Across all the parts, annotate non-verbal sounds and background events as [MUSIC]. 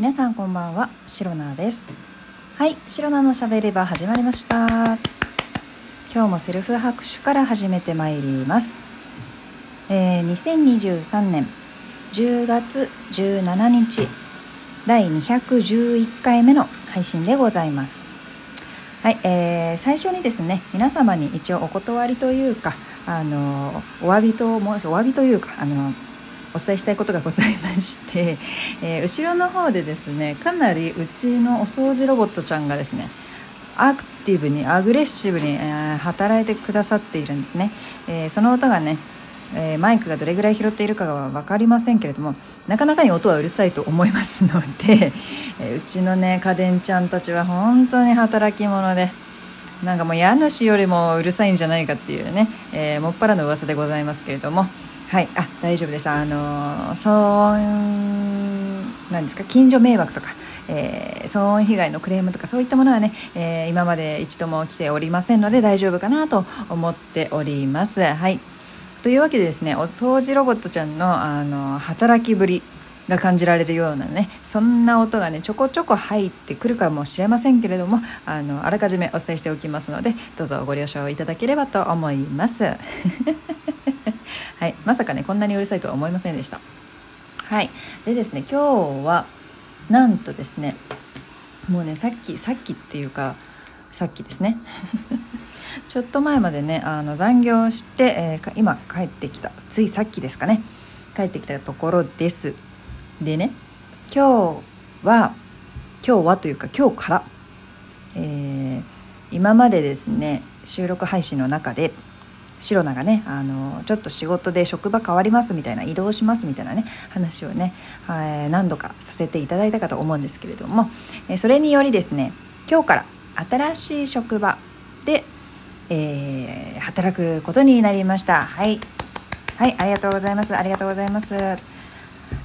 皆さんこんばんはシロナです。はいシロナのしゃべり場始まりました。今日もセルフ拍手から始めてまいります、えー、2023年10月17日第211回目の配信でございます。はい、えー、最初にですね皆様に一応お断りというかあのお詫びと申しお詫びというかあのお伝えしたいことがございまして、[LAUGHS] えー、後ろの方でですねかなりうちのお掃除ロボットちゃんがですねアクティブにアグレッシブに、えー、働いてくださっているんですね、えー、その音がね、えマイクがどれぐらい拾っているかは分かりませんけれどもなかなかに音はうるさいと思いますので、[LAUGHS] えうちのね家電ちゃんたちは本当に働き者でなんかもう家主よりもうるさいんじゃないかっていうね、えもっぱらの噂でございますけれどもはい。あ大丈夫です。あの騒音なんですか？近所迷惑とか、えー、騒音被害のクレームとかそういったものはね、えー、今まで一度も来ておりませんので大丈夫かなと思っております。はい。というわけでですねお掃除ロボットちゃんのあの働きぶりが感じられるようなねそんな音がねちょこちょこ入ってくるかもしれませんけれどもあのあらかじめお伝えしておきますのでどうぞご了承いただければと思います。はい、まさかねこんなにうるさいとは思いませんでした。はい。でですね今日はなんとですねもうねさっきさっきっていうかさっきですね。[LAUGHS] ちょっと前までねあの残業して、えー、今帰ってきたついさっきですかね。帰ってきたところです。でね今日は今日はというか今日から、えー、今までですね収録配信の中でシロナがねあのちょっと仕事で職場変わりますみたいな移動しますみたいなね話をね、はい、何度かさせていただいたかと思うんですけれども、えそれによりですね今日から新しい職場で、えー、働くことになりました。はい。はいありがとうございます。ありがとうございます。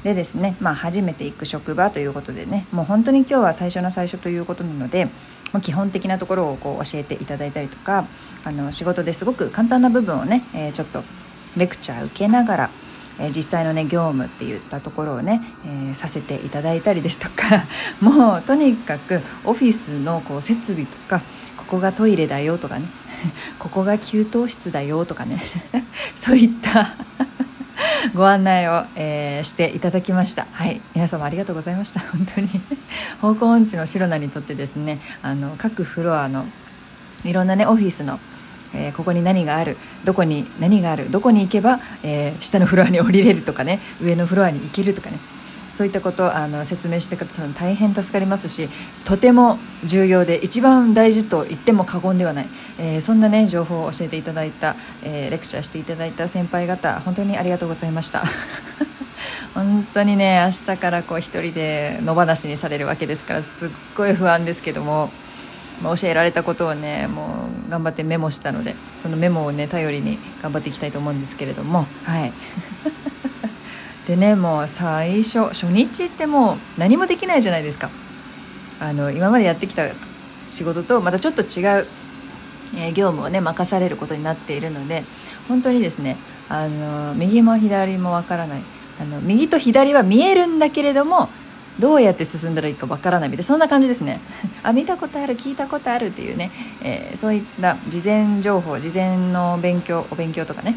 でですね、まあ、初めて行く職場ということでねもう本当に今日は最初の最初ということなのでもう基本的なところをこう教えていただいたりとかあの仕事ですごく簡単な部分をね、えー、ちょっとレクチャー受けながらえ実際のね業務って言ったところをね、えー、させていただいたりですとか [LAUGHS] もうとにかくオフィスのこう設備とかここがトイレだよとかね [LAUGHS] ここが給湯室だよとかね [LAUGHS] そういったご案内を、えー、していただきました。はい。皆様ありがとうございました。[LAUGHS] 本当に。方向音痴のシロナにとってですねあの各フロアのいろんなねオフィスのえー、ここに何があるどこに何があるどこに行けば、えー、下のフロアに降りれるとかね上のフロアに行けるとかねそういったことをあの説明してくださるの大変助かりますしとても重要で一番大事と言っても過言ではない、えー、そんなね情報を教えていただいた、えー、レクチャーしていただいた先輩方本当にありがとうございました [LAUGHS] 本当にね明日からこう一人で野放しにされるわけですからすっごい不安ですけども。教えられたことをねもう頑張ってメモしたのでそのメモをね頼りに頑張っていきたいと思うんですけれどもはいでねもう最初初日ってもう何もできないじゃないですか。あの今までやってきた仕事とまたちょっと違う、え、業務をね任されることになっているので本当にですねあの右も左もわからない。あの右と左は見えるんだけれどもどうやって進んだらいいかわからないみたいなそんな感じですね。[LAUGHS] あ見たことある聞いたことあるっていうね、えー、そういった事前情報事前の勉強お勉強とかね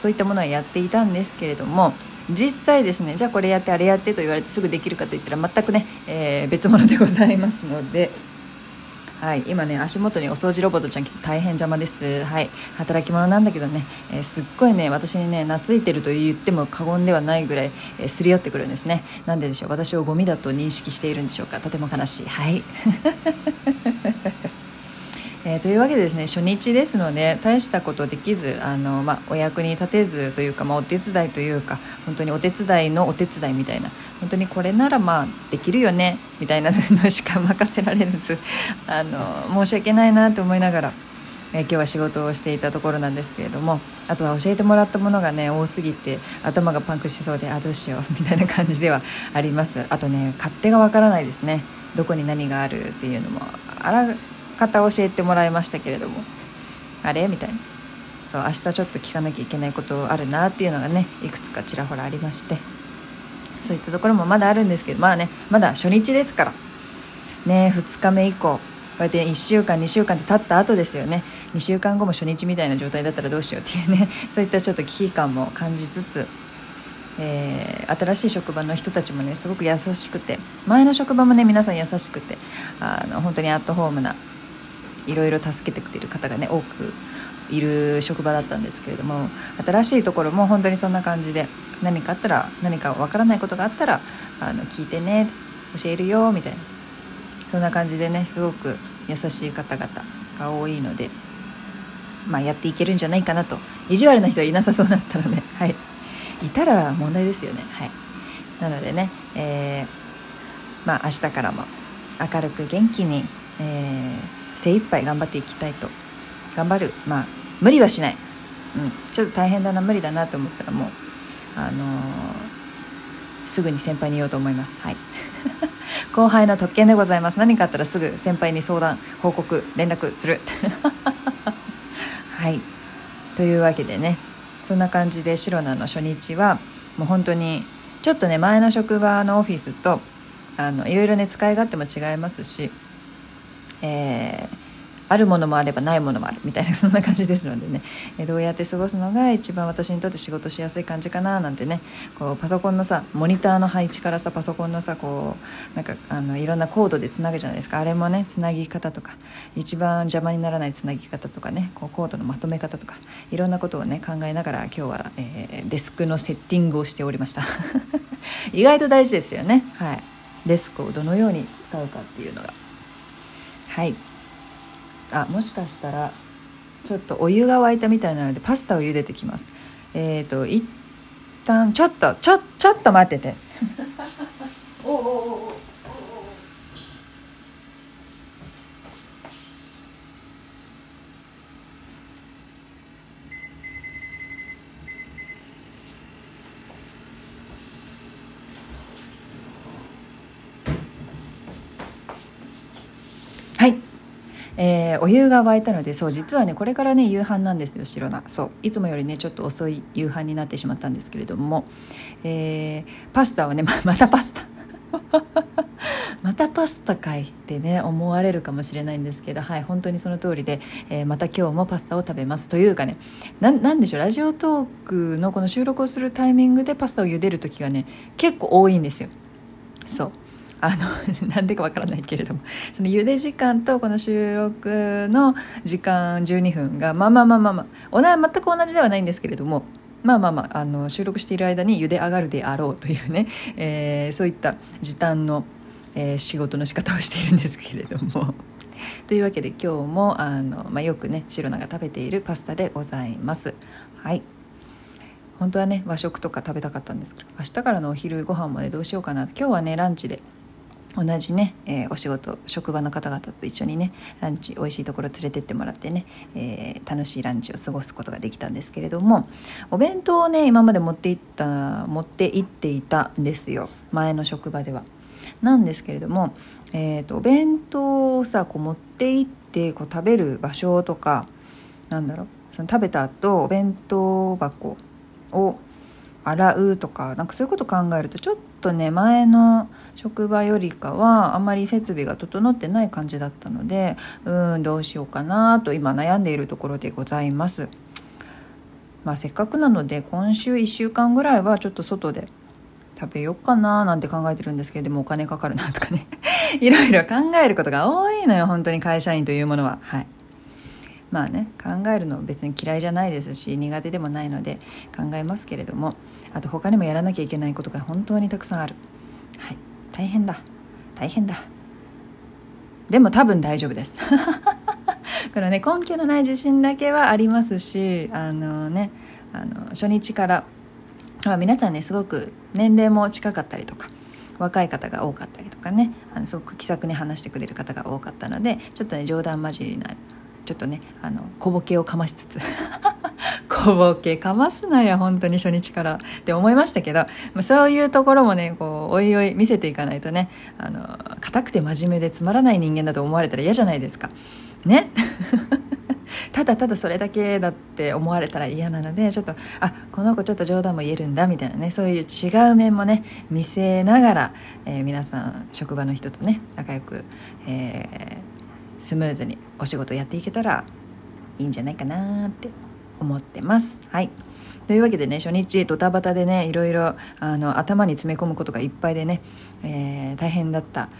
そういったものはやっていたんですけれども実際ですねじゃあこれやってあれやってと言われてすぐできるかといったら全くね、えー、別物でございますので。はい、今ね足元にお掃除ロボットちゃん来て大変邪魔です。はい働き者なんだけどね、えー、すっごいね私にね懐いてると言っても過言ではないぐらい、えー、すり寄ってくるんですね。なんででしょう私をゴミだと認識しているんでしょうか。とても悲しい。はい。というわけでですね初日ですので大したことできずあの、まあ、お役に立てずというか、まあ、お手伝いというか本当にお手伝いのお手伝いみたいな本当にこれならまあできるよねみたいなのしか任せられずあの申し訳ないなと思いながら。え、今日は仕事をしていたところなんですけれどもあとは教えてもらったものがね多すぎて頭がパンクしそうであどうしようみたいな感じではありますあとね勝手がわからないですねどこに何があるっていうのもあら方教えてもらいましたけれども。あれ？みたいな。そう明日ちょっと聞かなきゃいけないことあるなっていうのがねいくつかちらほらありまして。そういったところもまだあるんですけどまあねまだ初日ですから。ね2日目以降こうやって1週間2週間って経った後ですよね。2週間後も初日みたいな状態だったらどうしようっていうね。[LAUGHS] そういったちょっと危機感も感じつつ、えー、新しい職場の人たちもねすごく優しくて。前の職場もね皆さん優しくてあの本当にアットホームないろいろ助けてくれる方がね多くいる職場だったんですけれども新しいところも本当にそんな感じで何かあったら何かわからないことがあったらあの聞いてね教えるよみたいな。そんな感じでねすごく優しい方々が多いので、まあ、やっていけるんじゃないかなと。意地悪な人はいなさそうだったので、[LAUGHS] はい、いたら問題ですよね。はい、なのでね、えー、まあ、明日からも明るく元気に、えー、精一杯頑張っていきたいと。頑張る。まあ無理はしない、うん、ちょっと大変だな無理だなと思ったらもうあのー、すぐに先輩に言おうと思います。はい。[LAUGHS] 後輩の特権でございます。何かあったらすぐ先輩に相談報告連絡する。[LAUGHS] はい。というわけでね。そんな感じでシロナの初日はもう本当にちょっとね前の職場のオフィスとあのいろいろね使い勝手も違いますし、えーあるものもあればないものもあるみたいなそんな感じですのでね、えどうやって過ごすのが一番私にとって仕事しやすい感じかななんてね。こうパソコンのさモニターの配置からさパソコンのさこうなんかあのいろんなコードでつなぐじゃないですか。あれもねつなぎ方とか一番邪魔にならないつなぎ方とかね。こうコードのまとめ方とかいろんなことをね考えながら今日は、えー、デスクのセッティングをしておりました。[LAUGHS] 意外と大事ですよね。はい。デスクをどのように使うかっていうのが。はい。あもしかしたらちょっとお湯が沸いたみたいなのでパスタを茹でてきます。えっ、ー、と一旦ちょっとちょちょっと待ってておおおおえー、お湯が沸いたのでそう実はねこれからね夕飯なんですよ白菜。そういつもよりねちょっと遅い夕飯になってしまったんですけれども、えー、パスタをねま [LAUGHS] またパスタ。[LAUGHS] またパスタかいってね思われるかもしれないんですけどはい本当にその通りで、えー、また今日もパスタを食べます。というかねなんでしょうラジオトークのこの収録をするタイミングでパスタを茹でる時がね結構多いんですよ。そう。あの [LAUGHS] なんでかわからないけれどもその茹で時間とこの収録の時間12分がまあまあまあまあまあ全く同じではないんですけれどもまあまあまああの収録している間に茹で上がるであろうというね、えー、そういった時短の、えー、仕事の仕方をしているんですけれども。[LAUGHS] というわけで今日もあの、まあ、よくね白菜が食べているパスタでございます。はい本当はね和食とか食べたかったんですけど明日からのお昼ご飯もねどうしようかな今日はねランチで同じね、えー、お仕事職場の方々と一緒にねランチ美味しいところ連れてってもらってね、えー、楽しいランチを過ごすことができたんですけれどもお弁当をね今まで持っていった持って行っていたんですよ前の職場では。なんですけれども、えーと、お弁当をさこう持って行ってこう食べる場所とかなんだろうその食べた後お弁当箱を洗うとかなんかそういうこと考えるとちょっとね前の職場よりかはあんまり設備が整ってない感じだったのでうーんどうしようかなと今悩んでいるところでございます。まあ、せっかくなので今週1週間ぐらいはちょっと外で食べようかななんて考えてるんですけれどもお金かかるなとかね。[LAUGHS] いろいろ考えることが多いのよ本当に会社員というものは。はい。まあね考えるの別に嫌いじゃないですし苦手でもないので考えますけれども。あと他にもやらなきゃいけないことが本当にたくさんある。はい。大変だ。大変だ。でも多分大丈夫です。[LAUGHS] このね根拠のない自信だけはありますしあのねあの初日から、まあ、皆さんねすごく年齢も近かったりとか若い方が多かったりとかねあのすごく気さくに話してくれる方が多かったのでちょっとね冗談交じりなちょっとねあの小ボケをかましつつ。[LAUGHS] 小ボケかますなよ本当に初日から。って思いましたけどまそういうところもねこうおいおい見せていかないとねあの硬くて真面目でつまらない人間だと思われたら嫌じゃないですか。ね？[LAUGHS] ただただそれだけだって思われたら嫌なのでちょっとあこの子ちょっと冗談も言えるんだみたいなねそういう違う面もね見せながら、えー、皆さん職場の人とね仲良く、えー、スムーズにお仕事やっていけたらいいんじゃないかなって思ってます。はい。というわけでね初日ドタバタでねいろいろあの頭に詰め込むことがいっぱいでね、えー、大変だった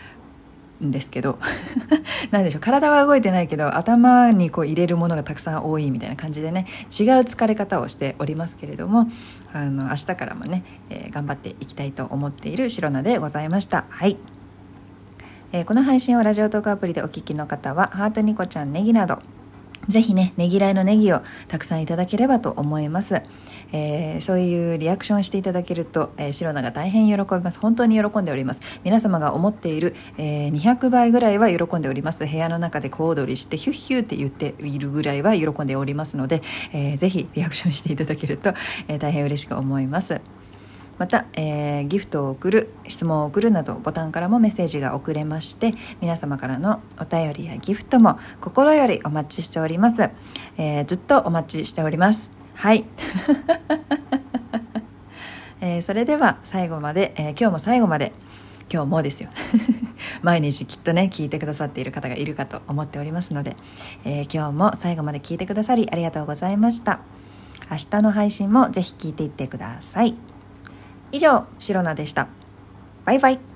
んですけど [LAUGHS] 何でしょう体は動いてないけど頭にこう入れるものがたくさん多いみたいな感じでね違う疲れ方をしておりますけれどもあの明日からもね、えー、頑張っていきたいと思っている白菜でございました。はい、えー、この配信をラジオトークアプリでお聴きの方はハートニコちゃんネギなどぜひね、ねぎらいのネギをたくさんいただければと思います。えー、そういうリアクションしていただけると、えー、シロナが大変喜びます。本当に喜んでおります。皆様が思っている、えー、200倍ぐらいは喜んでおります。部屋の中で小躍りしてヒュッヒューって言っているぐらいは喜んでおりますので、えー、ぜひリアクションしていただけると、えー、大変嬉しく思います。また、えー、ギフトを送る質問を送るなどボタンからもメッセージが送れまして皆様からのお便りやギフトも心よりお待ちしております、えー、ずっとお待ちしております。はい、[LAUGHS] えー、それでは最後まで、え今日も最後まで今日もですよ。[LAUGHS] 毎日きっとね聞いてくださっている方がいるかと思っておりますので、え今日も最後まで聞いてくださりありがとうございました。明日の配信もぜひ聞いていってください。以上、シロナでした。バイバイ。